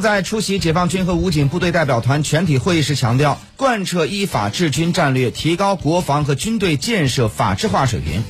在出席解放军和武警部队代表团全体会议时，强调贯彻依法治军战略，提高国防和军队建设法治化水平。